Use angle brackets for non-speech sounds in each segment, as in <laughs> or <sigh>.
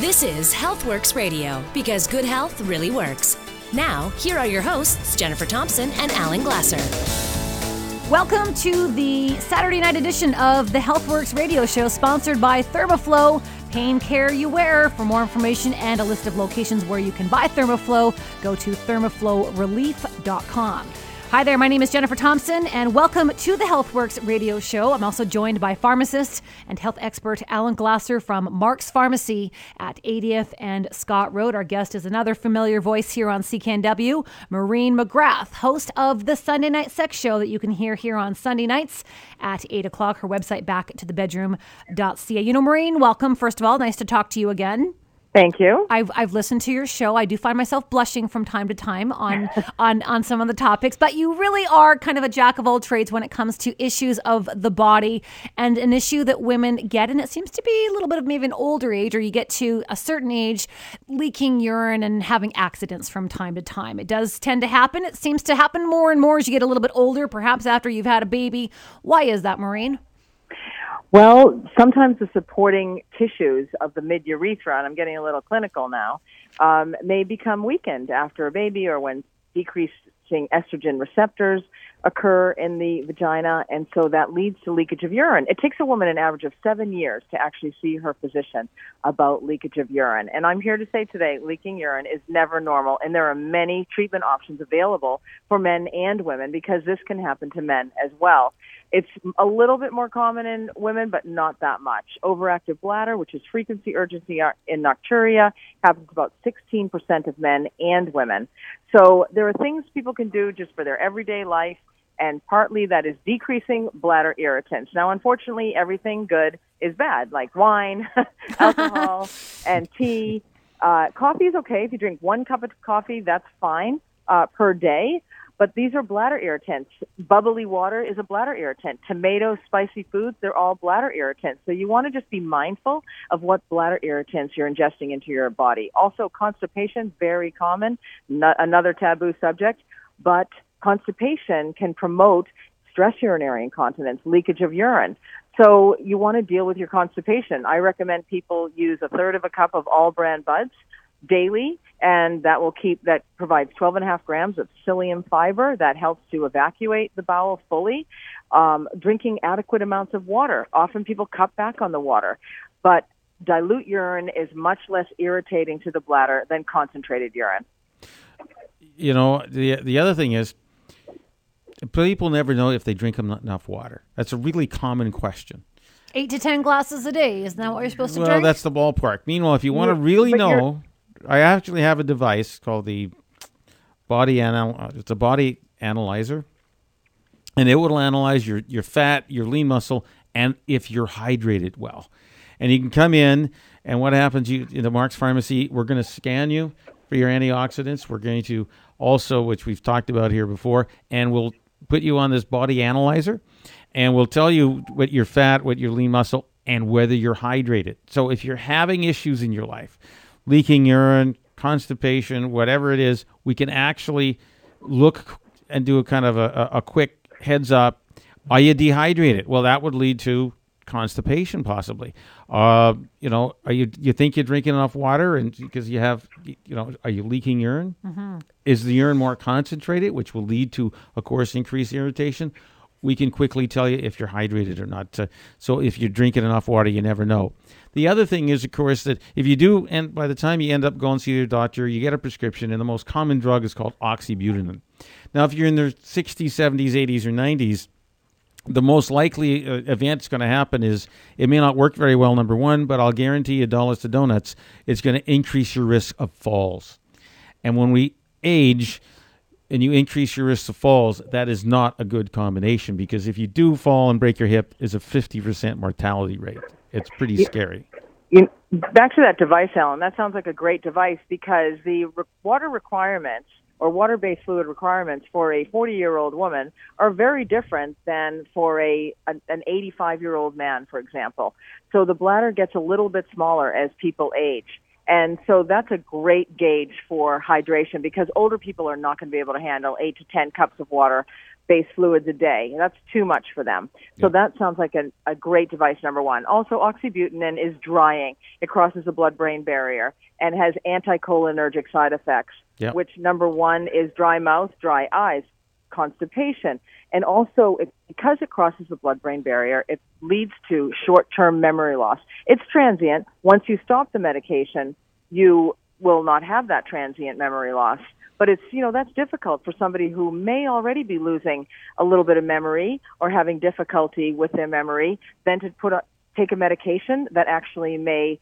This is HealthWorx Radio because good health really works. Now, here are your hosts, Jennifer Thompson and Alan Glasser. Welcome to the Saturday night edition of the HealthWorx radio show, sponsored by Thermoflow Pain Care You Wear. For more information and a list of locations where you can buy Thermoflow, go to thermoflowrelief.com. Hi there, my name is Jennifer Thompson, and welcome to the HealthWorx radio show. I'm also joined by pharmacist and health expert Alan Glasser from Mark's Pharmacy at 80th and Scott Road. Our guest is another familiar voice here on CKNW, Maureen McGrath, host of the Sunday Night Sex Show that you can hear here on Sunday nights at 8 o'clock. Her website, back to the bedroom.ca. You know, Maureen, welcome. First of all, nice to talk to you again. Thank you. I've, I've listened to your show. I do find myself blushing from time to time on, <laughs> on, on some of the topics, but you really are kind of a jack of all trades when it comes to issues of the body and an issue that women get. And it seems to be a little bit of maybe an older age, or you get to a certain age, leaking urine and having accidents from time to time. It does tend to happen. It seems to happen more and more as you get a little bit older, perhaps after you've had a baby. Why is that, Maureen? Well, sometimes the supporting tissues of the mid urethra, and I'm getting a little clinical now, um, may become weakened after a baby or when decreasing estrogen receptors occur in the vagina, and so that leads to leakage of urine. It takes a woman an average of seven years to actually see her physician about leakage of urine. And I'm here to say today, leaking urine is never normal, and there are many treatment options available for men and women because this can happen to men as well. It's a little bit more common in women, but not that much. Overactive bladder, which is frequency urgency in nocturia, happens about 16% of men and women. So there are things people can do just for their everyday life, and partly that is decreasing bladder irritants. Now, unfortunately, everything good is bad, like wine, <laughs> alcohol, <laughs> and tea. Uh, coffee is okay. If you drink one cup of coffee, that's fine uh, per day. But these are bladder irritants. Bubbly water is a bladder irritant. Tomatoes, spicy foods, they're all bladder irritants. So you want to just be mindful of what bladder irritants you're ingesting into your body. Also, constipation, very common, not another taboo subject, but constipation can promote stress urinary incontinence, leakage of urine. So you want to deal with your constipation. I recommend people use a third of a cup of All-Bran Buds daily, and that will keep that provides 12 and a half grams of psyllium fiber that helps to evacuate the bowel fully. Um, drinking adequate amounts of water. Often people cut back on the water, but dilute urine is much less irritating to the bladder than concentrated urine. You know, the the other thing is people never know if they drink enough water. That's a really common question. Eight to ten glasses a day, isn't that what you're supposed to well, drink? Well, that's the ballpark. Meanwhile, if you want to really know, I actually have a device called the body anal. Uh, it's a body analyzer, and it will analyze your your fat, your lean muscle, and if you're hydrated well. And you can come in, and what happens? You in the Mark's Pharmacy, we're going to scan you for your antioxidants. We're going to also, which we've talked about here before, and we'll put you on this body analyzer, and we'll tell you what your fat, what your lean muscle, and whether you're hydrated. So if you're having issues in your life, leaking urine, constipation, whatever it is, we can actually look and do a kind of a, a quick heads up. Are you dehydrated? Well, that would lead to constipation possibly. Uh, you know, are you you think you're drinking enough water and because you have you know, are you leaking urine? Mm-hmm. Is the urine more concentrated, which will lead to, of course, increased irritation? We can quickly tell you if you're hydrated or not. Uh, so if you're drinking enough water, you never know. The other thing is, of course, that if you do, and by the time you end up going to see your doctor, you get a prescription, and the most common drug is called oxybutynin. Now, if you're in the 60s, 70s, 80s, or 90s, the most likely uh, event that's going to happen is it may not work very well, number one, but I'll guarantee you, dollars to donuts, it's going to increase your risk of falls. And when we age and you increase your risk of falls, that is not a good combination because if you do fall and break your hip, is a 50% mortality rate. It's pretty yeah. scary. You, back to that device, Alan. That sounds like a great device because the re- water requirements or water-based fluid requirements for a 40-year-old woman are very different than for a an 85-year-old man, for example. So the bladder gets a little bit smaller as people age. And so that's a great gauge for hydration because older people are not going to be able to handle 8 to 10 cups of water base fluids a day. That's too much for them. So Yeah. that sounds like a, a great device, number one. Also, oxybutynin is drying. It crosses the blood brain barrier and has anticholinergic side effects, Yeah. which number one is dry mouth, dry eyes, constipation. And also, it, because it crosses the blood brain barrier, it leads to short term memory loss. It's transient. Once you stop the medication, you will not have that transient memory loss. But it's, you know, that's difficult for somebody who may already be losing a little bit of memory or having difficulty with their memory, then to put a, take a medication that actually may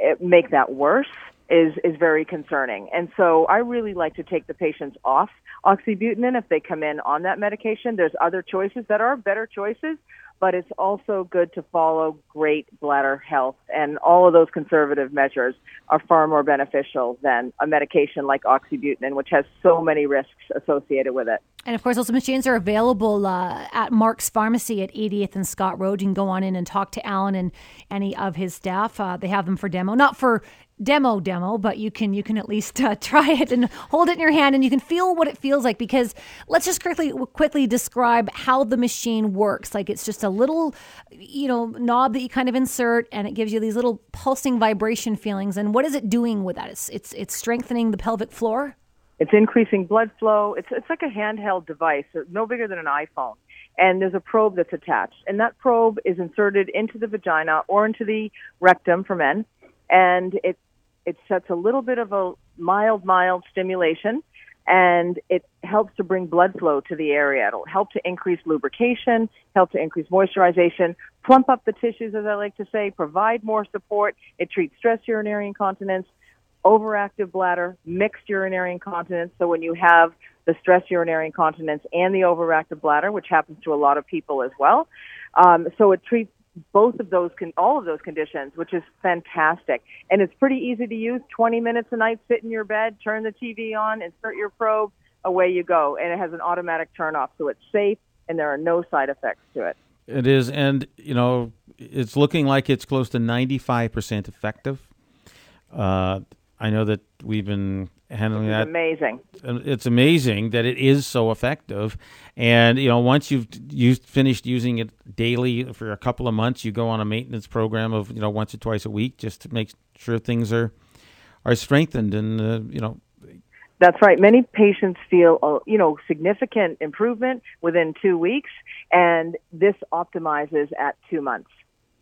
eh, make that worse is is very concerning. And so I really like to take the patients off oxybutynin if they come in on that medication. There's other choices that are better choices, but it's also good to follow great bladder health and all of those conservative measures are far more beneficial than a medication like oxybutynin which has so many risks associated with it. And of course, those machines are available uh, at Mark's Pharmacy at 80th and Scott Road. You can go on in and talk to Alan and any of his staff. Uh, they have them for demo, not for demo demo, but you can you can at least uh, <laughs> try it and hold it in your hand, and you can feel what it feels like. Because let's just quickly quickly describe how the machine works. Like it's just a little, you know, knob that you kind of insert, and it gives you these little pulsing vibration feelings. And what is it doing with that? It's it's it's strengthening the pelvic floor. It's increasing blood flow. It's it's like a handheld device, no bigger than an iPhone. And there's a probe that's attached, and that probe is inserted into the vagina or into the rectum for men, and it it sets a little bit of a mild, mild stimulation, and it helps to bring blood flow to the area. It'll help to increase lubrication, help to increase moisturization, plump up the tissues, as I like to say, provide more support. It treats stress urinary incontinence, overactive bladder, mixed urinary incontinence. So when you have the stress urinary incontinence and the overactive bladder, which happens to a lot of people as well, um, so it treats both of those, all of those conditions, which is fantastic. And it's pretty easy to use. 20 minutes a night, sit in your bed, turn the TV on, insert your probe, away you go. And it has an automatic turn off, so it's safe and there are no side effects to it. It is, and you know, it's looking like it's close to ninety-five percent effective. Uh, I know that we've been handling that. amazing. It's amazing that it is so effective, and you know, once you've used finished using it daily for a couple of months, you go on a maintenance program of you know once or twice a week just to make sure things are are strengthened and uh, you know That's right. Many patients feel, uh, you know, significant improvement within two weeks, and this optimizes at two months.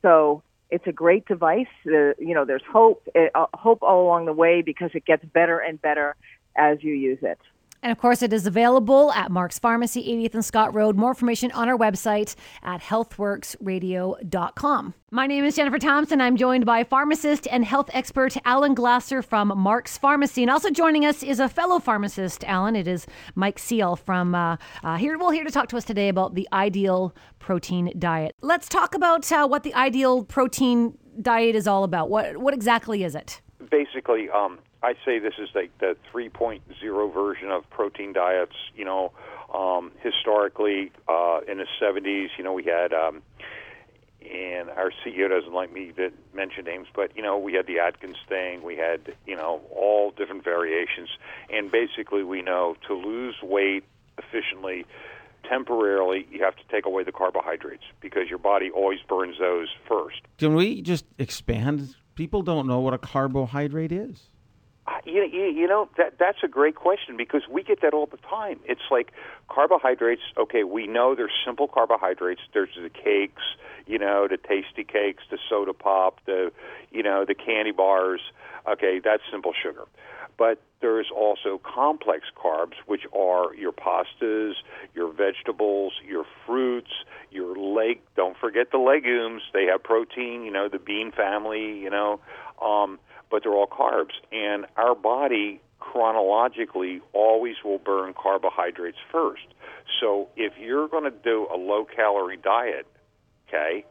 So it's a great device. Uh, you know, there's hope, uh, hope all along the way because it gets better and better as you use it. And of course, it is available at Mark's Pharmacy, 80th and Scott Road. More information on our website at healthworxradio.com. My name is Jennifer Thompson. I'm joined by pharmacist and health expert Alan Glasser from Mark's Pharmacy. And also joining us is a fellow pharmacist, Alan. It is Mike Seal from uh, uh, here. Well, here to talk to us today about the ideal protein diet. Let's talk about uh, what the ideal protein diet is all about. What, what exactly is it? Basically, um, I say this is like the 3.0 version of protein diets. You know, um, historically, uh, in the 70s, you know, we had, um, and our CEO doesn't like me to mention names, but, you know, we had the Atkins thing. We had, you know, all different variations. And basically, we know to lose weight efficiently, temporarily, you have to take away the carbohydrates because your body always burns those first. can we just expand? People don't know what a carbohydrate is. Uh, You, you, you know that that's a great question because we get that all the time. It's like carbohydrates. Okay, we know there's simple carbohydrates. There's the cakes, you know, the tasty cakes, the soda pop, the you know the candy bars. Okay, that's simple sugar. But there's also complex carbs, which are your pastas, your vegetables, your fruits, your leg. Don't forget the legumes; they have protein. You know, the bean family. You know. Um, but they're all carbs. And our body chronologically always will burn carbohydrates first. So if you're going to do a low calorie diet, okay,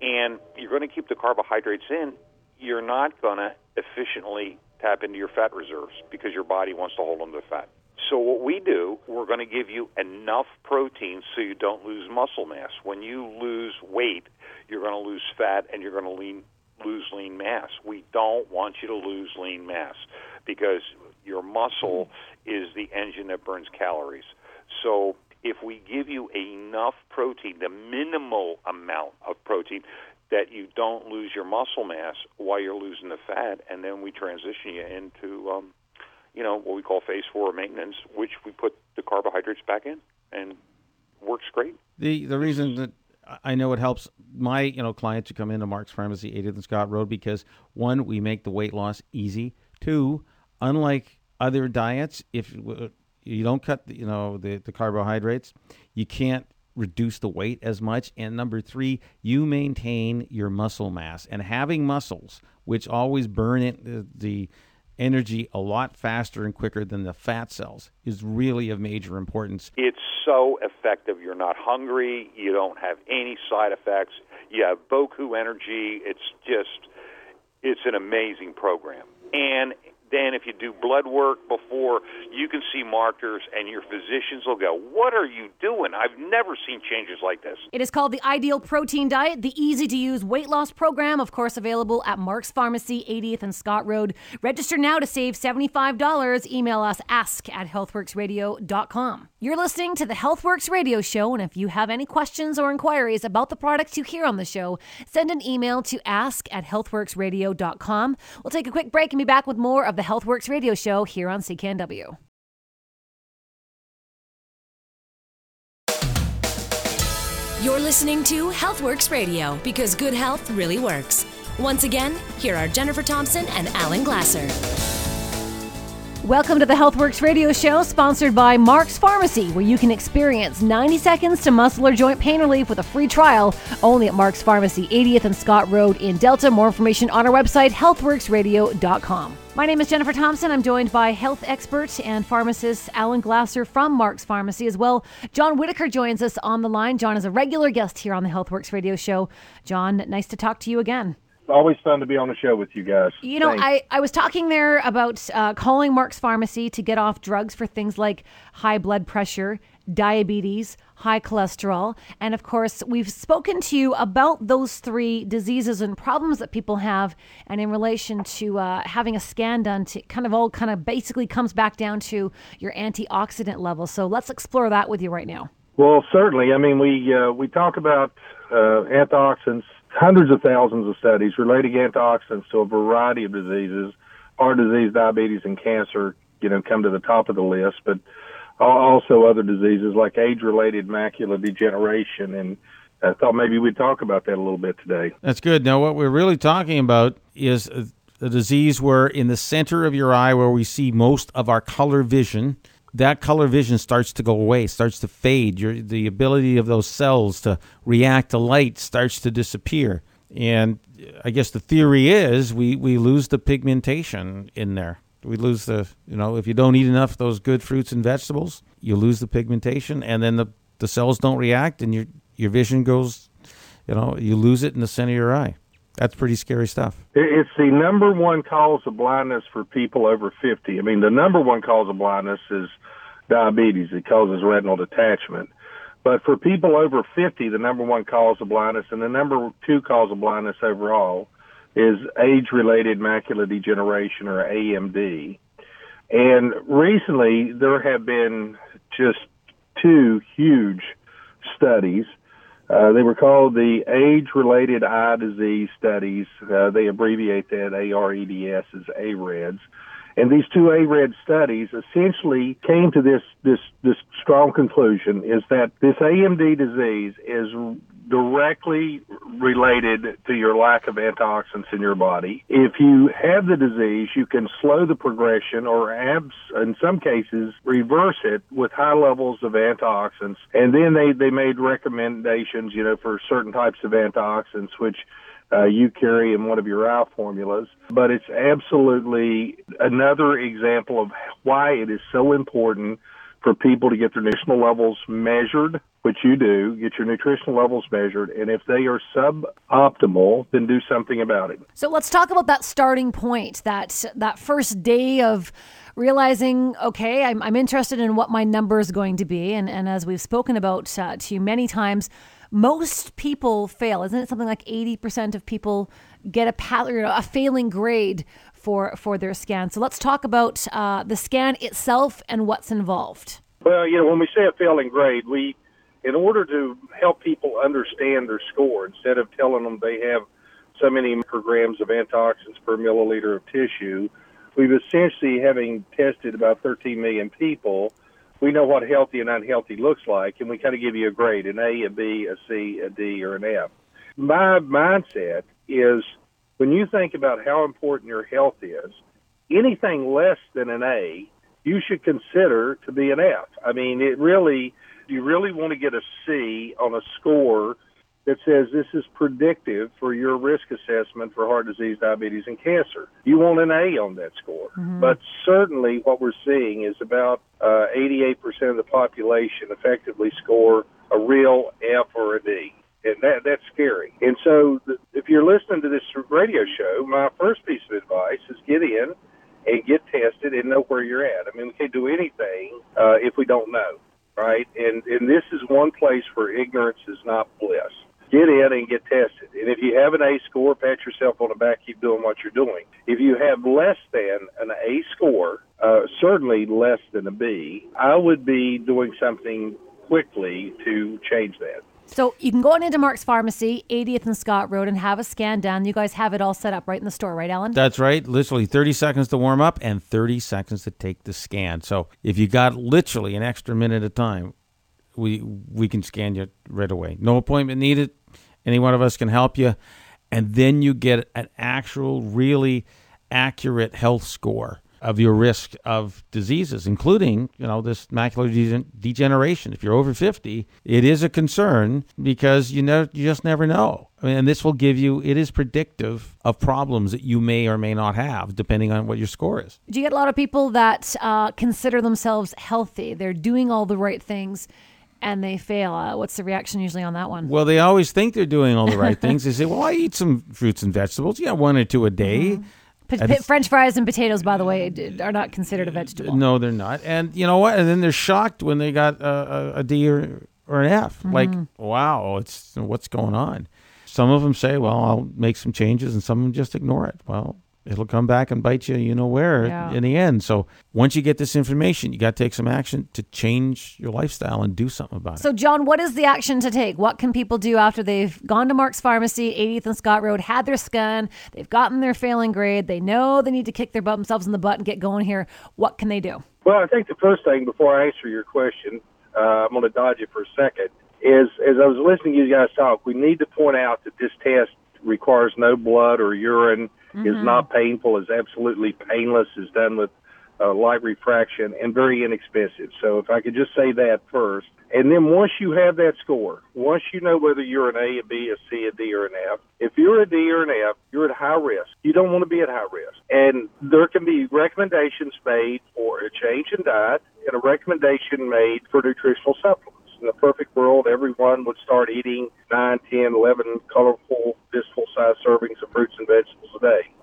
and you're going to keep the carbohydrates in, you're not going to efficiently tap into your fat reserves because your body wants to hold on to fat. So what we do, we're going to give you enough protein so you don't lose muscle mass. When you lose weight, you're going to lose fat and you're going to lean lose lean mass. We don't want you to lose lean mass because your muscle is the engine that burns calories. So if we give you enough protein, the minimal amount of protein, that you don't lose your muscle mass while you're losing the fat, and then we transition you into, um, you know, what we call phase four maintenance, which we put the carbohydrates back in, and works great. The the reason that I know it helps my you know clients who come into Mark's Pharmacy, 80th and Scott Road, because one, we make the weight loss easy. Two, unlike other diets, if you don't cut the, you know the, the carbohydrates, you can't reduce the weight as much. And number three, you maintain your muscle mass. And having muscles, which always burn it, the, the energy a lot faster and quicker than the fat cells, is really of major importance. It's so effective. You're not hungry. You don't have any side effects. You have Boku energy. It's just, it's an amazing program. And then if you do blood work before, you can see markers, and your physicians will go, What are you doing? I've never seen changes like this. It is called the Ideal Protein Diet, the easy to use weight loss program, of course, available at Mark's Pharmacy, 80th and Scott Road. Register now to save $75. Email us ask at healthworxradio.com. You're listening to the Healthworx Radio Show, and if you have any questions or inquiries about the products you hear on the show, send an email to ask at healthworxradio.com. We'll take a quick break and be back with more of the HealthWorx radio show here on CKNW. You're listening to HealthWorx Radio because good health really works. Once again, here are Jennifer Thompson and Alan Glasser. Welcome to the HealthWorx radio show, sponsored by Mark's Pharmacy, where you can experience 90 seconds to muscle or joint pain relief with a free trial only at Mark's Pharmacy, 80th and Scott Road in Delta. More information on our website, healthworxradio.com. My name is Jennifer Thompson. I'm joined by health expert and pharmacist Alan Glasser from Mark's Pharmacy as well. John Whitaker joins us on the line. John is a regular guest here on the HealthWorx radio show. John, nice to talk to you again always fun to be on the show with you guys. You know, I, I was talking there about uh, calling Mark's Pharmacy to get off drugs for things like high blood pressure, diabetes, high cholesterol. And of course, we've spoken to you about those three diseases and problems that people have. And in relation to uh, having a scan done, to kind of all kind of basically comes back down to your antioxidant level. So let's explore that with you right now. Well, certainly. I mean, we uh, we talk about uh, antioxidants hundreds of thousands of studies relating antioxidants to a variety of diseases. Heart disease, diabetes, and cancer, you know, come to the top of the list, but also other diseases like age-related macular degeneration. And I thought maybe we'd talk about that a little bit today. That's good. Now, what we're really talking about is a disease where in the center of your eye, where we see most of our color vision, that color vision starts to go away, starts to fade. Your, the ability of those cells to react to light starts to disappear. And I guess the theory is we, we lose the pigmentation in there. We lose the, you know, if you don't eat enough of those good fruits and vegetables, you lose the pigmentation, and then the, the cells don't react, and your, your vision goes, you know, you lose it in the center of your eye. That's pretty scary stuff. It's the number one cause of blindness for people over 50. I mean, the number one cause of blindness is diabetes. It causes retinal detachment. But for people over 50, the number one cause of blindness and the number two cause of blindness overall is age-related macular degeneration or AMD. And recently there have been just two huge studies uh, they were called the age-related eye disease studies. Uh, they abbreviate that AREDS as AREDS. And these two ARED studies essentially came to this, this, this strong conclusion is that this AMD disease is directly related to your lack of antioxidants in your body. If you have the disease, you can slow the progression or abs, in some cases reverse it with high levels of antioxidants. And then they, they made recommendations, you know, for certain types of antioxidants, which uh, you carry in one of your eye formulas. But it's absolutely another example of why it is so important for people to get their nutritional levels measured, which you do, get your nutritional levels measured, and if they are suboptimal, then do something about it. So let's talk about that starting point, that that first day of realizing, okay, I'm, I'm interested in what my number is going to be, and and as we've spoken about uh, to you many times. Most people fail, isn't it? Something like eighty percent of people get a, you know, a failing grade for for their scan. So let's talk about uh, the scan itself and what's involved. Well, you know, when we say a failing grade, we, in order to help people understand their score, instead of telling them they have so many micrograms of antioxidants per milliliter of tissue, we've essentially, having tested about 13 million people, we know what healthy and unhealthy looks like, and we kind of give you a grade an A, a B, a C, a D, or an F. My mindset is when you think about how important your health is, anything less than an A, you should consider to be an F. I mean, it really, you really want to get a C on a score that says this is predictive for your risk assessment for heart disease, diabetes, and cancer. You want an A on that score. Mm-hmm. But certainly what we're seeing is about uh, 88% of the population effectively score a real F or a D. And that, that's scary. And so the, if you're listening to this radio show, my first piece of advice is get in and get tested and know where you're at. I mean, we can't do anything uh, if we don't know, right? And, and this is one place where ignorance is not bliss get in and get tested. And if you have an A score, pat yourself on the back, keep doing what you're doing. If you have less than an A score, uh, certainly less than a B, I would be doing something quickly to change that. So you can go on into Mark's Pharmacy, 80th and Scott Road, and have a scan done. You guys have it all set up right in the store, right, Alan? That's right. Literally 30 seconds to warm up and 30 seconds to take the scan. So if you got literally an extra minute of time, we we can scan you right away. No appointment needed. Any one of us can help you. And then you get an actual, really accurate health score of your risk of diseases, including, you know, this macular de- degeneration. If you're over 50, it is a concern because you know you just never know. and this will give you it is predictive of problems that you may or may not have depending on what your score is. Do you get a lot of people that uh, consider themselves healthy? They're doing all the right things and they fail. Uh, what's the reaction usually on that one? Well, they always think they're doing all the right <laughs> things. They say, "Well, I eat some fruits and vegetables. Yeah, one or two a day." Mm-hmm. P- p- French fries and potatoes, by the way, are not considered a vegetable. No, they're not. And you know what? And then they're shocked when they got a, a, a D or, or an F. Mm-hmm. Like, wow, it's what's going on. Some of them say, "Well, I'll make some changes," and some of them just ignore it. Well, it'll come back and bite you, you know where yeah. in the end. So once you get this information, you got to take some action to change your lifestyle and do something about it. So, John, what is the action to take? What can people do after they've gone to Mark's Pharmacy, 80th and Scott Road, had their scan, they've gotten their failing grade, they know they need to kick their butt themselves in the butt and get going here? What can they do? Well, I think the first thing before I answer your question, uh, I'm going to dodge it for a second. Is as I was listening to you guys talk, we need to point out that this test requires no blood or urine mm-hmm. is not painful, is absolutely painless, is done with uh, light refraction, and very inexpensive. So if I could just say that first. And then once you have that score, once you know whether you're an A, a B, a C, a D, or an F, if you're a D or an F, you're at high risk. You don't want to be at high risk. And there can be recommendations made for a change in diet and a recommendation made for nutritional supplements in the perfect world, everyone would start eating 9, 10, 11 colorful, fistful sized servings of fruits and vegetables.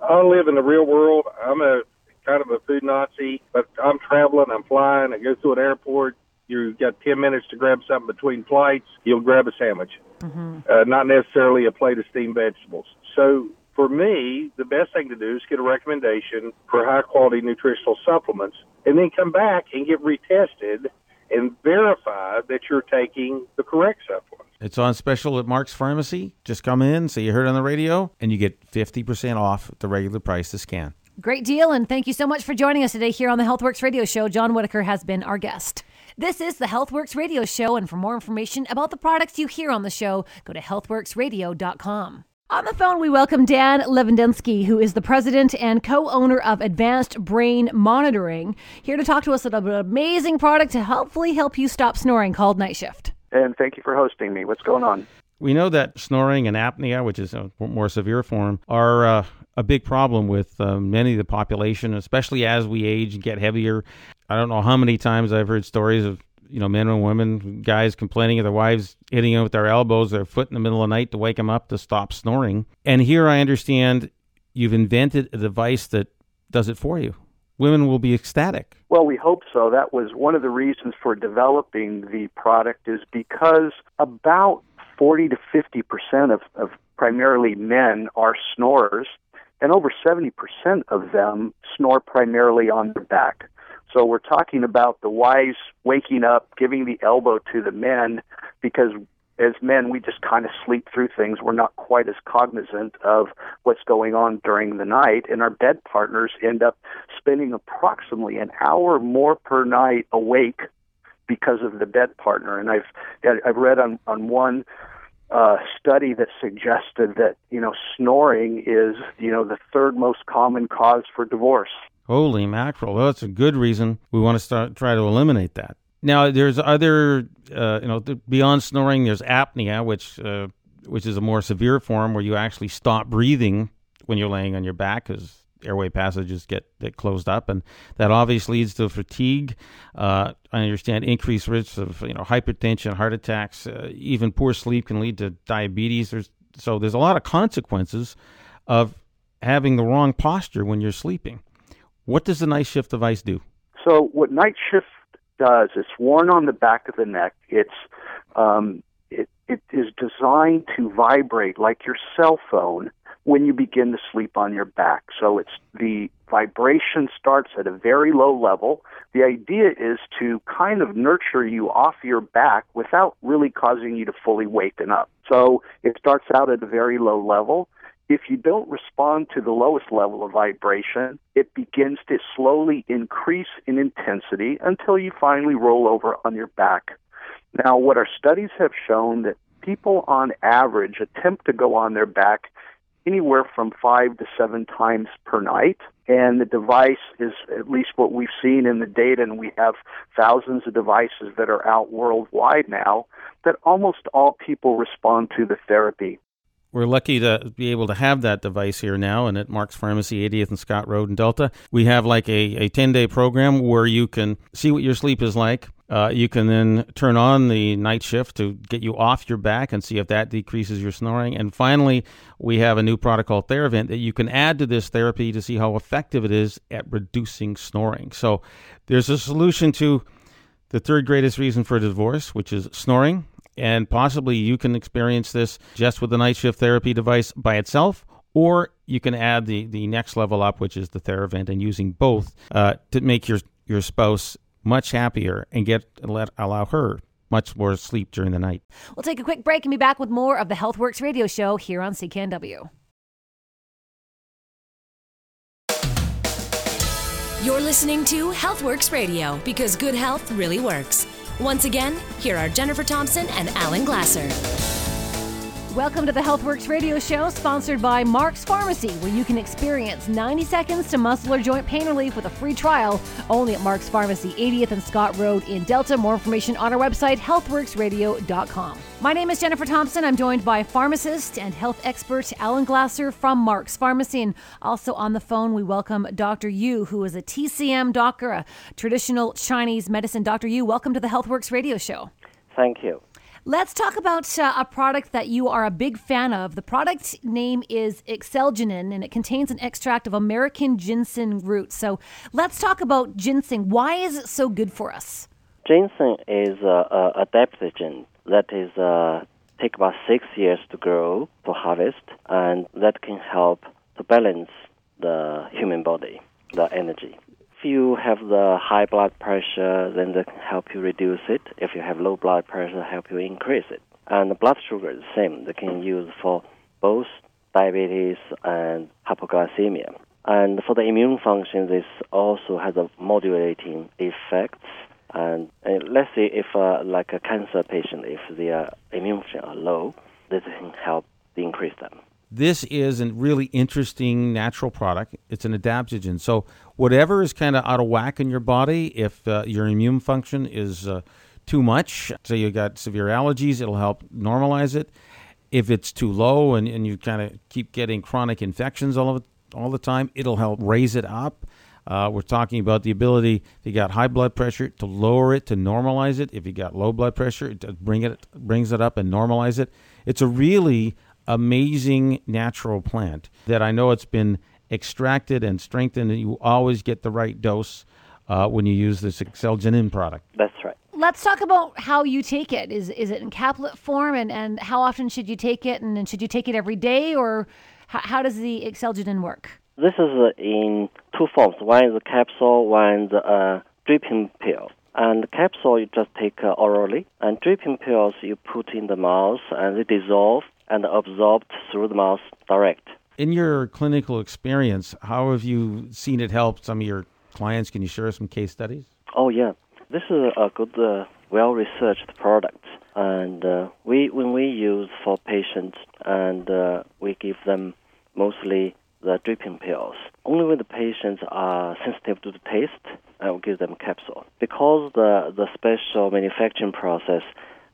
I live in the real world. I'm a kind of a food Nazi, but I'm traveling, I'm flying, I go through an airport. You've got 10 minutes to grab something between flights, you'll grab a sandwich, mm-hmm. uh, not necessarily a plate of steamed vegetables. So for me, the best thing to do is get a recommendation for high quality nutritional supplements and then come back and get retested and verify that you're taking the correct supplements. It's on special at Mark's Pharmacy. Just come in, say you heard on the radio, and you get 50% off the regular price to scan. Great deal, and thank you so much for joining us today here on the HealthWorx Radio Show. John Whitaker has been our guest. This is the HealthWorx Radio Show, and for more information about the products you hear on the show, go to healthworxradio.com. On the phone, we welcome Dan Levendowski, who is the president and co owner of Advanced Brain Monitoring, here to talk to us about an amazing product to hopefully help you stop snoring called Night Shift. And thank you for hosting me. What's going on? We know that snoring and apnea, which is a more severe form, are uh, a big problem with uh, many of the population, especially as we age and get heavier. I don't know how many times I've heard stories of you know, men and women, guys complaining of their wives hitting them with their elbows, their foot in the middle of the night to wake them up to stop snoring. And here I understand you've invented a device that does it for you. Women will be ecstatic. Well, we hope so. That was one of the reasons for developing the product is because about 40 to 50 percent of, of primarily men are snorers, and over 70 percent of them snore primarily on their back. So we're talking about the wives waking up, giving the elbow to the men because as men, we just kind of sleep through things. We're not quite as cognizant of what's going on during the night, and our bed partners end up spending approximately an hour more per night awake because of the bed partner. And I've I've read on on one uh, study that suggested that you know snoring is you know the third most common cause for divorce. Holy mackerel! Well, that's a good reason we want to start try to eliminate that. Now, there's other, uh, you know, beyond snoring, there's apnea, which uh, which is a more severe form where you actually stop breathing when you're laying on your back because airway passages get, get closed up, and that obviously leads to fatigue. Uh, I understand increased risks of you know hypertension, heart attacks, uh, even poor sleep can lead to diabetes. There's so there's a lot of consequences of having the wrong posture when you're sleeping. What does the night shift device do? So what night shift does. It's worn on the back of the neck. It's um, it, it is designed to vibrate like your cell phone when you begin to sleep on your back. So it's the vibration starts at a very low level. The idea is to kind of nurture you off your back without really causing you to fully waken up. So it starts out at a very low level. If you don't respond to the lowest level of vibration, it begins to slowly increase in intensity until you finally roll over on your back. Now, what our studies have shown that people on average attempt to go on their back anywhere from five to seven times per night. And the device is at least what we've seen in the data, and we have thousands of devices that are out worldwide now, that almost all people respond to the therapy we're lucky to be able to have that device here now and at Mark's Pharmacy, 80th and Scott Road in Delta. We have like a, a 10 day program where you can see what your sleep is like. Uh, you can then turn on the night shift to get you off your back and see if that decreases your snoring. And finally, we have a new product called Theravent that you can add to this therapy to see how effective it is at reducing snoring. So there's a solution to the third greatest reason for divorce, which is snoring and possibly you can experience this just with the night shift therapy device by itself, or you can add the, the next level up, which is the Theravent, and using both uh, to make your, your spouse much happier and get let allow her much more sleep during the night. We'll take a quick break and be back with more of the HealthWorx radio show here on CKNW. You're listening to HealthWorx Radio because good health really works. Once again, here are Jennifer Thompson and Alan Glasser. Welcome to the HealthWorx radio show, sponsored by Mark's Pharmacy, where you can experience 90 seconds to muscle or joint pain relief with a free trial only at Mark's Pharmacy, 80th and Scott Road in Delta. More information on our website, healthworxradio.com. My name is Jennifer Thompson. I'm joined by pharmacist and health expert Alan Glasser from Mark's Pharmacy. And also on the phone, we welcome Dr. Yu, who is a TCM doctor, a traditional Chinese medicine. Dr. Yu, welcome to the HealthWorks radio show. Thank you. Let's talk about uh, a product that you are a big fan of. The product name is Excelginin, and it contains an extract of American ginseng root. So let's talk about ginseng. Why is it so good for us? Ginseng is a adaptogen that is uh, take about six years to grow to harvest, and that can help to balance the human body, the energy you have the high blood pressure, then they help you reduce it. If you have low blood pressure, help you increase it. And the blood sugar is the same. They can use for both diabetes and hypoglycemia. And for the immune function, this also has a modulating effect. And, and let's say if uh, like a cancer patient, if their immune function are low, this can help increase them. This is a really interesting natural product. It's an adaptogen. So whatever is kind of out of whack in your body, if uh, your immune function is uh, too much, say you got severe allergies, it'll help normalize it. If it's too low and, and you kind of keep getting chronic infections all of all the time, it'll help raise it up. Uh, we're talking about the ability, if you got high blood pressure, to lower it, to normalize it. If you got low blood pressure, it bring it brings it up and normalize it. It's a really amazing natural plant that I know it's been extracted and strengthened, and you always get the right dose uh, when you use this Excelginin product. That's right. Let's talk about how you take it. Is is it in caplet form, and, and how often should you take it, and, and should you take it every day, or how, how does the Excelginin work? This is uh, in two forms. One is a capsule, one is a dripping pill. And the capsule you just take uh, orally, and dripping pills you put in the mouth and they dissolve and absorbed through the mouth direct. In your clinical experience, how have you seen it help some of your clients? Can you share some case studies? Oh yeah, this is a good, uh, well-researched product, and uh, we when we use for patients, and uh, we give them mostly the dripping pills. Only when the patients are sensitive to the taste, I will give them capsule. Because the the special manufacturing process,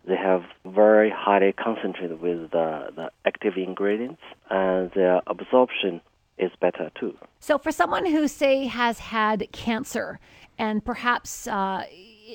they have very highly concentrated with the, the active ingredients, and their absorption is better too. So, for someone who say has had cancer and perhaps uh,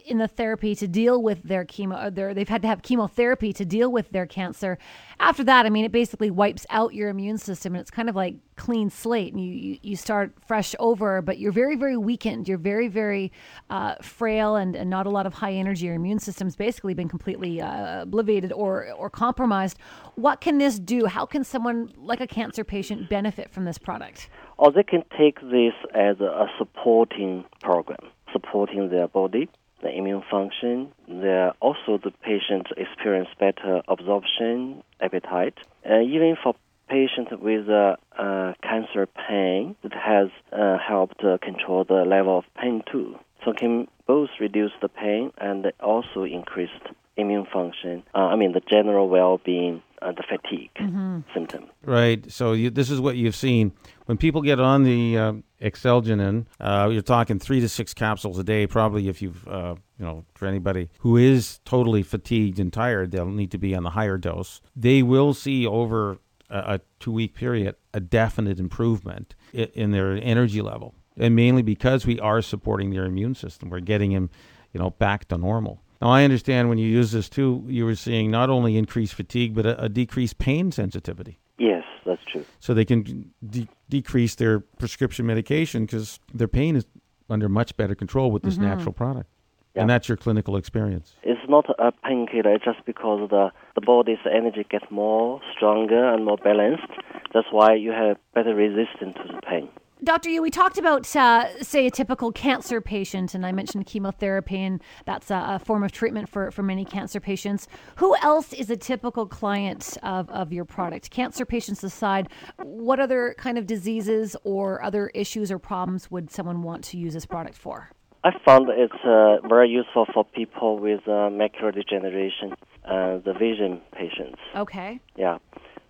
in the therapy to deal with their chemo. Their, they've had to have chemotherapy to deal with their cancer. After that, I mean, it basically wipes out your immune system, and it's kind of like clean slate, and you you, you start fresh over. But you're very very weakened. You're very very uh, frail, and, and not a lot of high energy. Your immune system's basically been completely uh, obliterated or or compromised. What can this do? How can someone like a cancer patient benefit from this product? Or they can take this as a supporting program, supporting their body the immune function. There also the patients experience better absorption, appetite. Uh, even for patients with uh, uh, cancer pain, it has uh, helped control the level of pain too. So can both reduce the pain and also increase immune function. Uh, I mean the general well-being uh, the fatigue mm-hmm. symptom. Right. So you, this is what you've seen when people get on the uh, Exelginen. Uh, you're talking three to six capsules a day. Probably, if you've uh, you know, for anybody who is totally fatigued and tired, they'll need to be on the higher dose. They will see over a, a two week period a definite improvement in, in their energy level, and mainly because we are supporting their immune system. We're getting them, you know, back to normal. Now, I understand when you use this too, you were seeing not only increased fatigue, but a, a decreased pain sensitivity. Yes, that's true. So they can de- decrease their prescription medication because their pain is under much better control with this mm-hmm. natural product. Yeah. And that's your clinical experience. It's not a painkiller, it's just because the, the body's energy gets more stronger and more balanced. That's why you have better resistance to the pain. Dr. Yu, we talked about, uh, say, a typical cancer patient, and I mentioned chemotherapy, and that's a, a, form of treatment for, for many cancer patients. Who else is a typical client of, of your product? Cancer patients aside, what other kind of diseases or other issues or problems would someone want to use this product for? I found it's uh, very useful for people with uh, macular degeneration, uh, the vision patients. Okay. Yeah.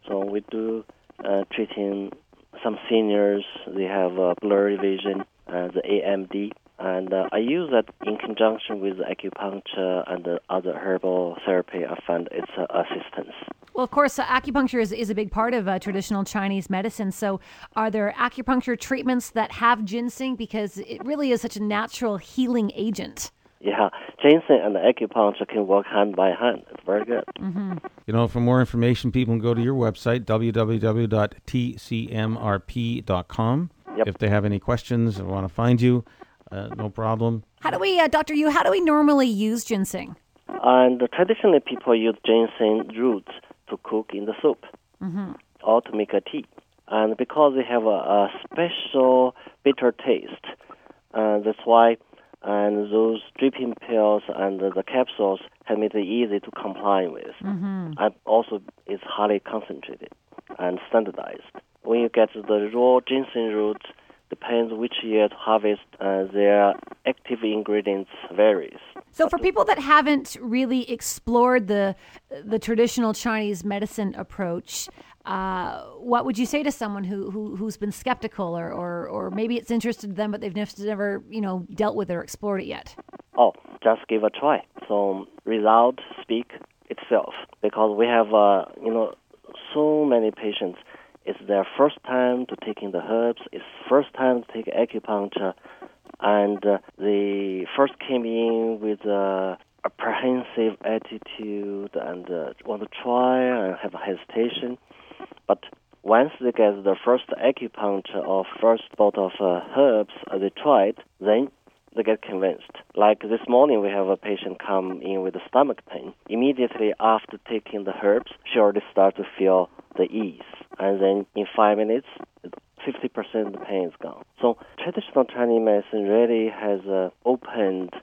So we do uh, treating some seniors, they have uh, blurry vision, uh, the AMD, and uh, I use that in conjunction with acupuncture and other herbal therapy. I find it's uh, assistance. Well, of course, uh, acupuncture is, is a big part of uh, traditional Chinese medicine. So, are there acupuncture treatments that have ginseng? Because it really is such a natural healing agent. Yeah, ginseng and acupuncture can work hand by hand. It's very good. <laughs> Mm-hmm. You know, for more information, people can go to your website, www.tcmrp.com. Yep. If they have any questions or want to find you, uh, no problem. How do we, uh, Dr. Yu, how do we normally use ginseng? And traditionally, people use ginseng roots to cook in the soup mm-hmm. or to make a tea. And because they have a, a special bitter taste, uh, that's why and those dripping pills and the capsules have made it easy to comply with. Mm-hmm. And also, it's highly concentrated and standardized. When you get the raw ginseng roots, depends which year to harvest, uh, their active ingredients varies. So, for people that haven't really explored the the traditional Chinese medicine approach, uh, what would you say to someone who, who who's been skeptical, or, or or maybe it's interested them, but they've never you know dealt with it or explored it yet? Oh, just give a try. So result speak itself because we have uh, you know so many patients. It's their first time to taking the herbs. It's first time to take acupuncture, and uh, they first came in with a apprehensive attitude and uh, want to try and have a hesitation. But once they get the first acupuncture or first bottle of uh, herbs uh, they tried, then they get convinced. Like this morning, we have a patient come in with a stomach pain. Immediately after taking the herbs, she already started to feel the ease. And then in five minutes, 50% of the pain is gone. So traditional Chinese medicine really has uh, opened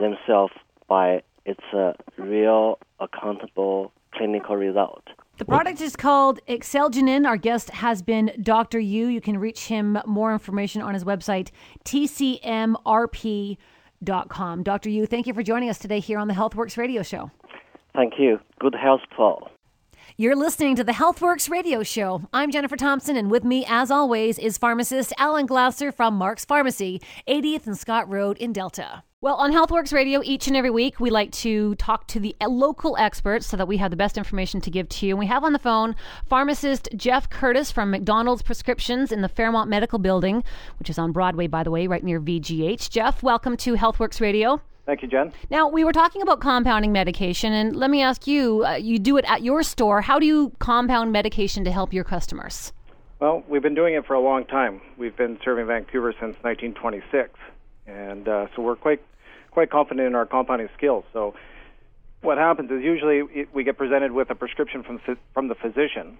themselves by its uh, real accountable clinical result. The product is called Excelgenin. Our guest has been Dr. Yu. You can reach him more information on his website, tcmrp.com. Dr. Yu, thank you for joining us today here on the HealthWorx radio show. Thank you. Good health Paul. You're listening to the HealthWorx radio show. I'm Jennifer Thompson, and with me, as always, is pharmacist Alan Glasser from Mark's Pharmacy, 80th and Scott Road in Delta. Well, on HealthWorx Radio, each and every week, we like to talk to the local experts so that we have the best information to give to you. And we have on the phone pharmacist Jeff Curtis from McDonald's Prescriptions in the Fairmont Medical Building, which is on Broadway, by the way, right near VGH. Jeff, welcome to HealthWorx Radio. Thank you, Jen. Now, we were talking about compounding medication, and let me ask you uh, you do it at your store. How do you compound medication to help your customers? Well, we've been doing it for a long time. We've been serving Vancouver since 1926, and uh, so we're quite quite confident in our compounding skills. So, what happens is usually it, we get presented with a prescription from from the physician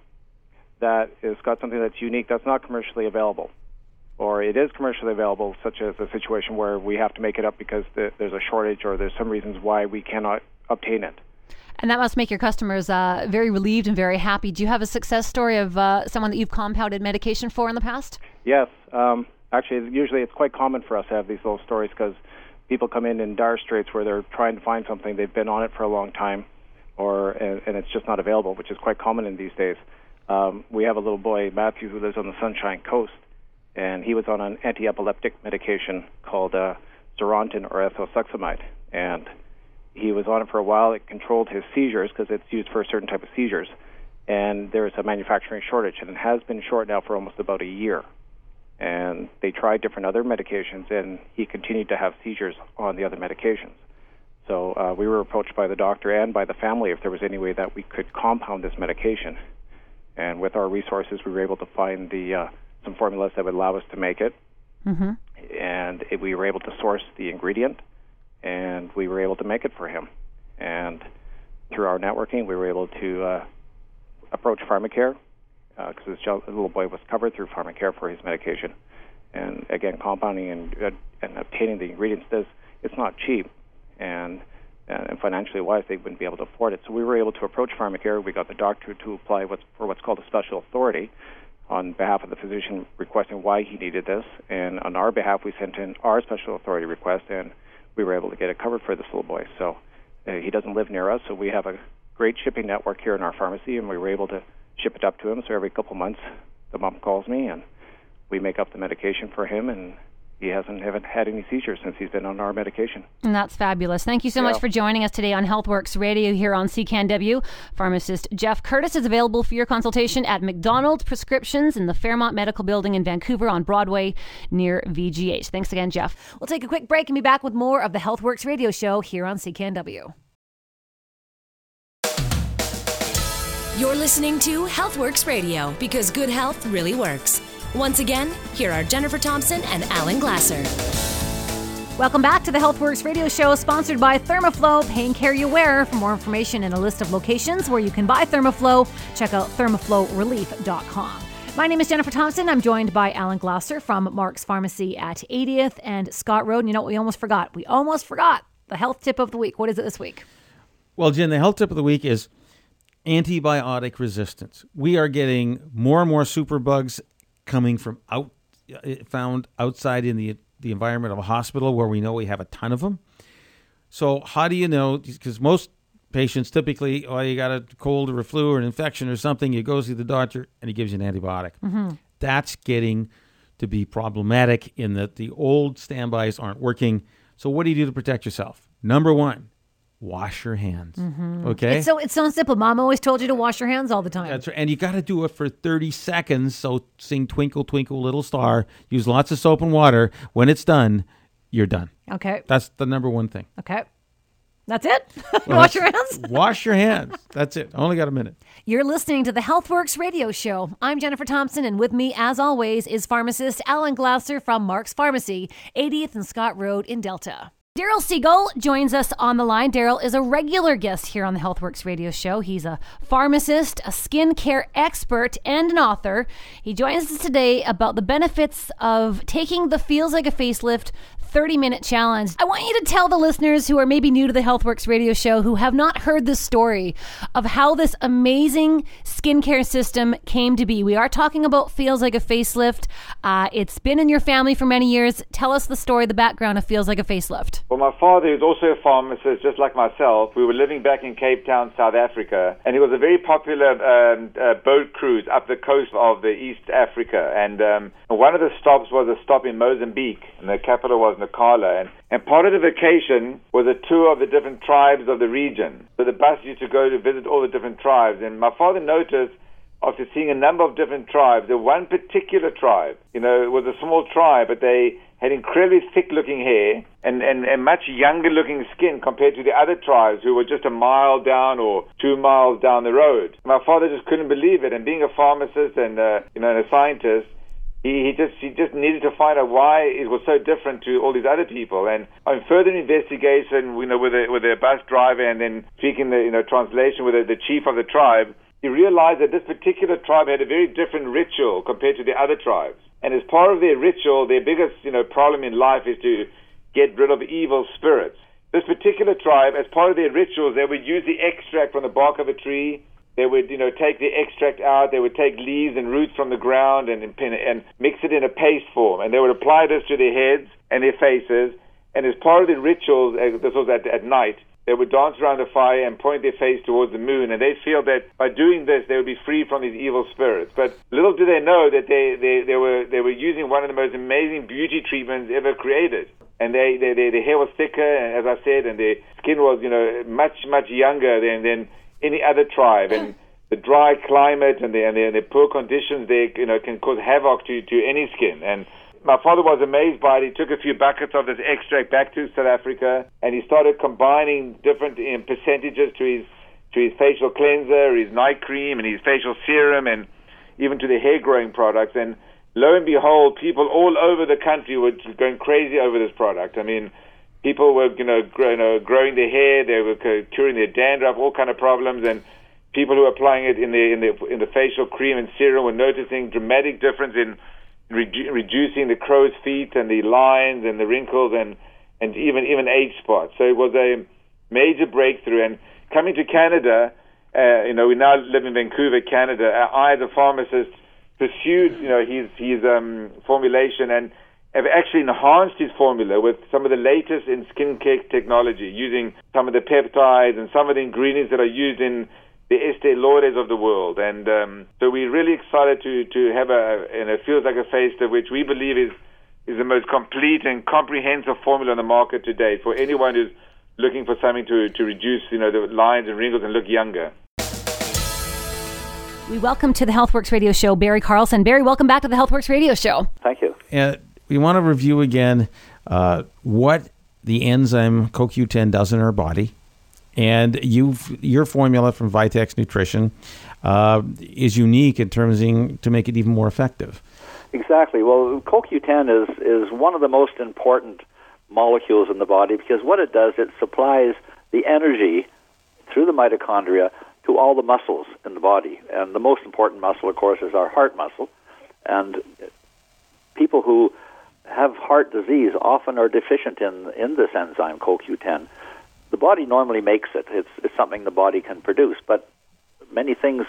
that has got something that's unique that's not commercially available or it is commercially available, such as a situation where we have to make it up because the, there's a shortage or there's some reasons why we cannot obtain it. And that must make your customers uh, very relieved and very happy. Do you have a success story of uh, someone that you've compounded medication for in the past? Yes. Um, actually, usually it's quite common for us to have these little stories because people come in in dire straits where they're trying to find something. They've been on it for a long time, or and, and it's just not available, which is quite common in these days. Um, we have a little boy, Matthew, who lives on the Sunshine Coast, and he was on an anti-epileptic medication called uh, Zarontin or ethosuximide, and he was on it for a while. It controlled his seizures because it's used for a certain type of seizures, and there is a manufacturing shortage, and it has been short now for almost about a year. And they tried different other medications, and he continued to have seizures on the other medications. So uh, we were approached by the doctor and by the family if there was any way that we could compound this medication. And with our resources, we were able to find the uh, some formulas that would allow us to make it. Mm-hmm. And it, we were able to source the ingredient, and we were able to make it for him. And through our networking, we were able to uh, approach Pharmacare because uh, this little boy was covered through Pharmacare for his medication. And again, compounding and, uh, and obtaining the ingredients does it's not cheap, and and financially wise, they wouldn't be able to afford it. So we were able to approach Pharmacare. We got the doctor to apply what's, for what's called a special authority, on behalf of the physician requesting why he needed this, and on our behalf, we sent in our special authority request, and we were able to get it covered for this little boy. So uh, he doesn't live near us, so we have a great shipping network here in our pharmacy, and we were able to ship it up to him. So every couple months, the mom calls me, and we make up the medication for him, and he hasn't haven't had any seizures since he's been on our medication. And that's fabulous. Thank you so yeah. much for joining us today on HealthWorx Radio here on CKNW. Pharmacist Jeff Curtis is available for your consultation at McDonald's Prescriptions in the Fairmont Medical Building in Vancouver on Broadway near VGH. Thanks again, Jeff. We'll take a quick break and be back with more of the HealthWorx Radio Show here on CKNW. You're listening to HealthWorx Radio because good health really works. Once again, here are Jennifer Thompson and Alan Glasser. Welcome back to the HealthWorx radio show, sponsored by Thermoflow Pain Care You Wear. For more information and a list of locations where you can buy Thermoflow, check out thermoflowrelief.com. My name is Jennifer Thompson. I'm joined by Alan Glasser from Mark's Pharmacy at 80th and Scott Road. And you know what we almost forgot? We almost forgot the health tip of the week. What is it this week? Well, Jen, the health tip of the week is antibiotic resistance. We are getting more and more superbugs coming from out uh, found outside in the the environment of a hospital where we know we have a ton of them. So how do you know? Because most patients typically, oh, you got a cold or a flu or an infection or something, you go see the doctor and he gives you an antibiotic. Mm-hmm. That's getting to be problematic in that the old standbys aren't working. So what do you do to protect yourself? Number one, wash your hands. Mm-hmm. Okay. It's so it's so simple. Mom always told you to wash your hands all the time. That's right. And you got to do it for 30 seconds. So sing Twinkle Twinkle Little Star. Use lots of soap and water. When it's done, you're done. Okay. That's the number one thing. Okay. That's it? <laughs> Well, wash your hands? <laughs> wash your hands. That's it. Only got a minute. You're listening to the HealthWorx radio show. I'm Jennifer Thompson, and with me, as always, is pharmacist Alan Glasser from Mark's Pharmacy, 80th and Scott Road in Delta. Daryl Siegel joins us on the line. Daryl is a regular guest here on the Healthworx radio show. He's a pharmacist, a skincare expert, and an author. He joins us today about the benefits of taking the Feels Like a Facelift 30 minute challenge. I want you to tell the listeners who are maybe new to the Healthworx radio show who have not heard the story of how this amazing skincare system came to be. We are talking about Feels Like a Facelift. Uh, it's been in your family for many years. Tell us the story, the background of Feels Like a Facelift. Well, my father is also a pharmacist, just like myself. We were living back in Cape Town, South Africa, and it was a very popular um, uh, boat cruise up the coast of the East Africa. And um, one of the stops was a stop in Mozambique, and the capital was Nacala. And, and part of the vacation was a tour of the different tribes of the region. So the bus used to go to visit all the different tribes. And my father noticed after seeing a number of different tribes, that one particular tribe, you know, it was a small tribe, but they had incredibly thick looking hair and, and, and much younger looking skin compared to the other tribes who were just a mile down or two miles down the road. My father just couldn't believe it. And being a pharmacist and, uh, you know, and a scientist, he, he just he just needed to find out why it was so different to all these other people. And on further investigation, you know, with a with a bus driver and then speaking the you know translation with the, the chief of the tribe, he realized that this particular tribe had a very different ritual compared to the other tribes. And as part of their ritual, their biggest you know problem in life is to get rid of evil spirits. This particular tribe, as part of their rituals, they would use the extract from the bark of a tree they would, you know, take the extract out. They would take leaves and roots from the ground and, and, mix it in a paste form. And they would apply this to their heads and their faces. And as part of the rituals, uh, this was at, at night, they would dance around the fire and point their face towards the moon. And they feel that by doing this, they would be free from these evil spirits. But little do they know that they, they, they, were, they were using one of the most amazing beauty treatments ever created. And they, they, they, their hair was thicker, as I said, and their skin was, you know, much, much younger than, than any other tribe. And <gasps> the dry climate and the, and the, and the poor conditions there, you know, can cause havoc to, to any skin. And my father was amazed by it. He took a few buckets of this extract back to South Africa, and he started combining different um, percentages to his to his facial cleanser, his night cream, and his facial serum, and even to the hair growing products. And lo and behold, people all over the country were going crazy over this product. I mean, people were you know, grow, you know growing their hair, they were curing their dandruff, all kind of problems, and people who were applying it in the in the in the facial cream and serum were noticing dramatic difference in redu- reducing the crow's feet and the lines and the wrinkles and and even even age spots. So it was a major breakthrough. And coming to Canada, uh, you know, we now live in Vancouver, Canada. I, as a pharmacist, pursued you know his his um, formulation and have actually enhanced his formula with some of the latest in skincare technology, using some of the peptides and some of the ingredients that are used in the Estee Lauders of the world. And um, so we're really excited to, to have a, and it feels like a face that which we believe is, is the most complete and comprehensive formula on the market today for anyone who's looking for something to, to reduce, you know, the lines and wrinkles and look younger. We welcome to the HealthWorx radio show Barry Carlson. Barry, welcome back to the HealthWorx radio show. Thank you. And we want to review again uh, what the enzyme CoQ10 does in our body. And you your formula from Vitex Nutrition uh, is unique in terms to make it even more effective. Exactly. Well, CoQ10 is is one of the most important molecules in the body because what it does, it supplies the energy through the mitochondria to all the muscles in the body. And the most important muscle, of course, is our heart muscle. And people who have heart disease often are deficient in, in this enzyme, CoQ10. The body normally makes it. It's, it's something the body can produce, but many things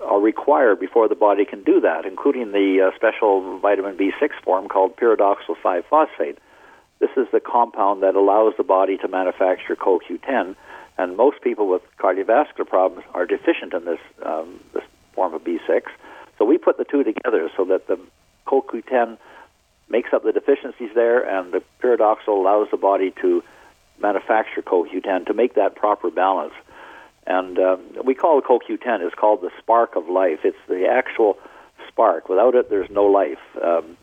are required before the body can do that, including the uh, special vitamin B6 form called pyridoxal 5 phosphate. This is the compound that allows the body to manufacture CoQ10, and most people with cardiovascular problems are deficient in this, um, this form of B6. So we put the two together so that the CoQ10 makes up the deficiencies there, and the pyridoxal allows the body to manufacture CoQ10 to make that proper balance. And um, we call it CoQ10. It's called the spark of life. It's the actual spark. Without it, there's no life. Um,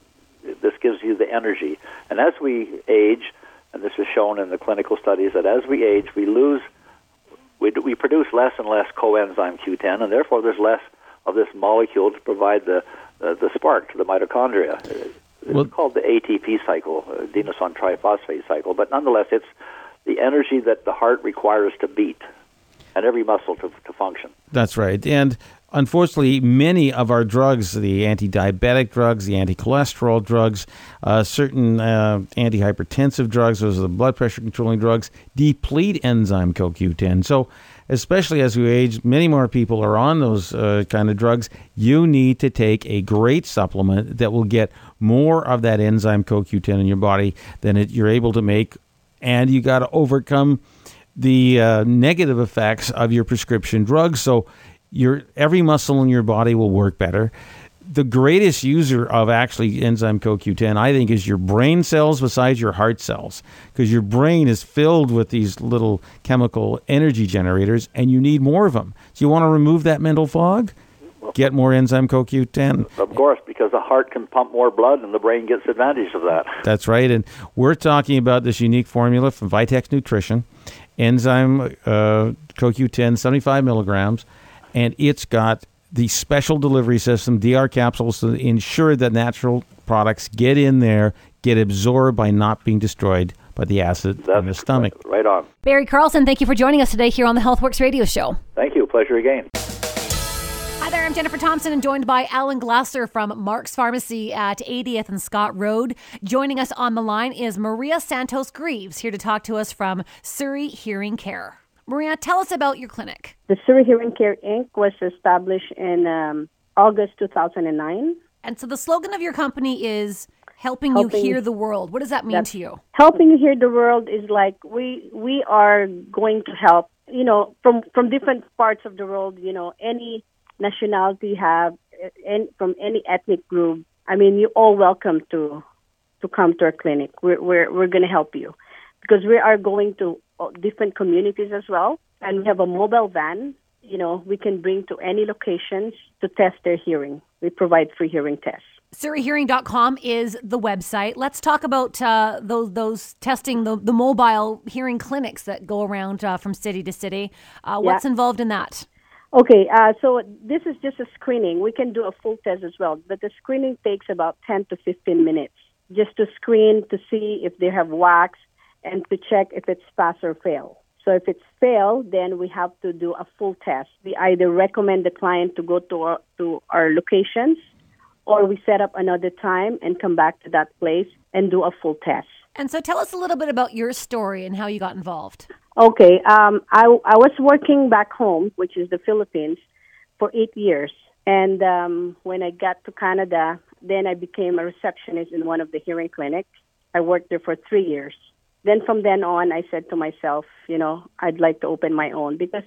this gives you the energy. And as we age, and this is shown in the clinical studies, that as we age, we lose, we, we produce less and less coenzyme Q10, and therefore there's less of this molecule to provide the uh, the spark to the mitochondria. It's well, called the ATP cycle, adenosine triphosphate cycle, but nonetheless, it's the energy that the heart requires to beat and every muscle to, to function. That's right. And unfortunately, many of our drugs, the anti diabetic drugs, the anti cholesterol drugs, uh, certain uh, antihypertensive drugs, those are the blood pressure controlling drugs, deplete enzyme CoQ10. So, especially as we age, many more people are on those uh, kind of drugs. You need to take a great supplement that will get more of that enzyme CoQ10 in your body than it, you're able to make. And you got to overcome the uh, negative effects of your prescription drugs. So, your every muscle in your body will work better. The greatest user of actually enzyme CoQ10, I think, is your brain cells besides your heart cells, because your brain is filled with these little chemical energy generators, and you need more of them. So you want to remove that mental fog? Get more enzyme CoQ10. Of course, because the heart can pump more blood and the brain gets advantage of that. That's right. And we're talking about this unique formula from Vitex Nutrition enzyme uh, CoQ10, 75 milligrams and it's got the special delivery system, DR capsules, to ensure that natural products get in there, get absorbed by not being destroyed by the acid That's in the stomach. Right, right on. Barry Carlson, thank you for joining us today here on the HealthWorx radio show. Thank you. Pleasure again. Hi there, I'm Jennifer Thompson and joined by Alan Glasser from Mark's Pharmacy at 80th and Scott Road. Joining us on the line is Maria Santos Greaves, here to talk to us from Surrey Hearing Care. Maria, tell us about your clinic. The Surrey Hearing Care Inc. was established in um, August 2009. And so the slogan of your company is helping, helping you hear the world. What does that mean to you? Helping you hear the world is like we we are going to help, you know, from from different parts of the world, you know, any nationality you have and from any ethnic group. I mean, you're all welcome to to come to our clinic. We're we're we're going to help you because we are going to different communities as well. And we have a mobile van, you know, we can bring to any locations to test their hearing. We provide free hearing tests. SurreyHearing.com is the website. Let's talk about uh, those those testing the, the mobile hearing clinics that go around uh, from city to city. Uh, what's yeah. involved in that? Okay, uh, so this is just a screening. We can do a full test as well, but the screening takes about 10 to 15 minutes just to screen to see if they have wax, and to check if it's pass or fail. So if it's fail, then we have to do a full test. We either recommend the client to go to our, to our locations or we set up another time and come back to that place and do a full test. And so tell us a little bit about your story and how you got involved. Okay. Um, I, I was working back home, which is the Philippines, for eight years. And um, when I got to Canada, then I became a receptionist in one of the hearing clinics. I worked there for three years then from then on, I said to myself, you know, I'd like to open my own because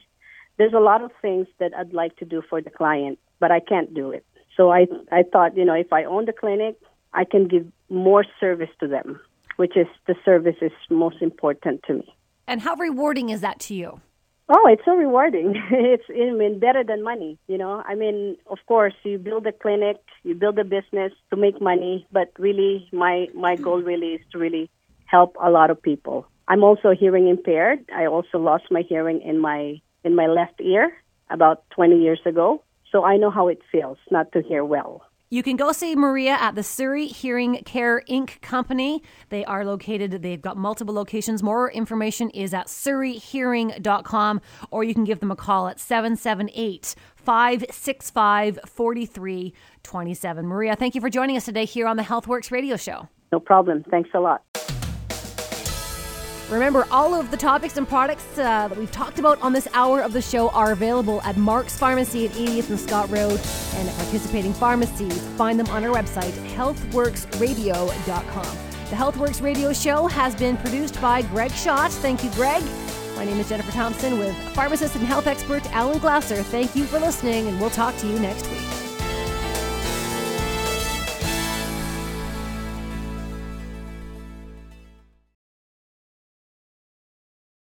there's a lot of things that I'd like to do for the client, but I can't do it. So I I thought, you know, if I own the clinic, I can give more service to them, which is the service is most important to me. And how rewarding is that to you? Oh, it's so rewarding. <laughs> it's I mean better than money, you know. I mean, of course, you build a clinic, you build a business to make money, but really my my goal really is to really help a lot of people. I'm also hearing impaired. I also lost my hearing in my in my left ear about 20 years ago. So I know how it feels not to hear well. You can go see Maria at the Surrey Hearing Care Inc. company. They are located, they've got multiple locations. More information is at surreyhearing.com or you can give them a call at 778 565 4327. Maria, thank you for joining us today here on the HealthWorx radio show. No problem. Thanks a lot. Remember, all of the topics and products uh, that we've talked about on this hour of the show are available at Mark's Pharmacy at 80th and Scott Road and at participating pharmacies. Find them on our website, healthworxradio.com. The HealthWorx radio show has been produced by Greg Schott. Thank you, Greg. My name is Jennifer Thompson with pharmacist and health expert Alan Glasser. Thank you for listening, and we'll talk to you next week.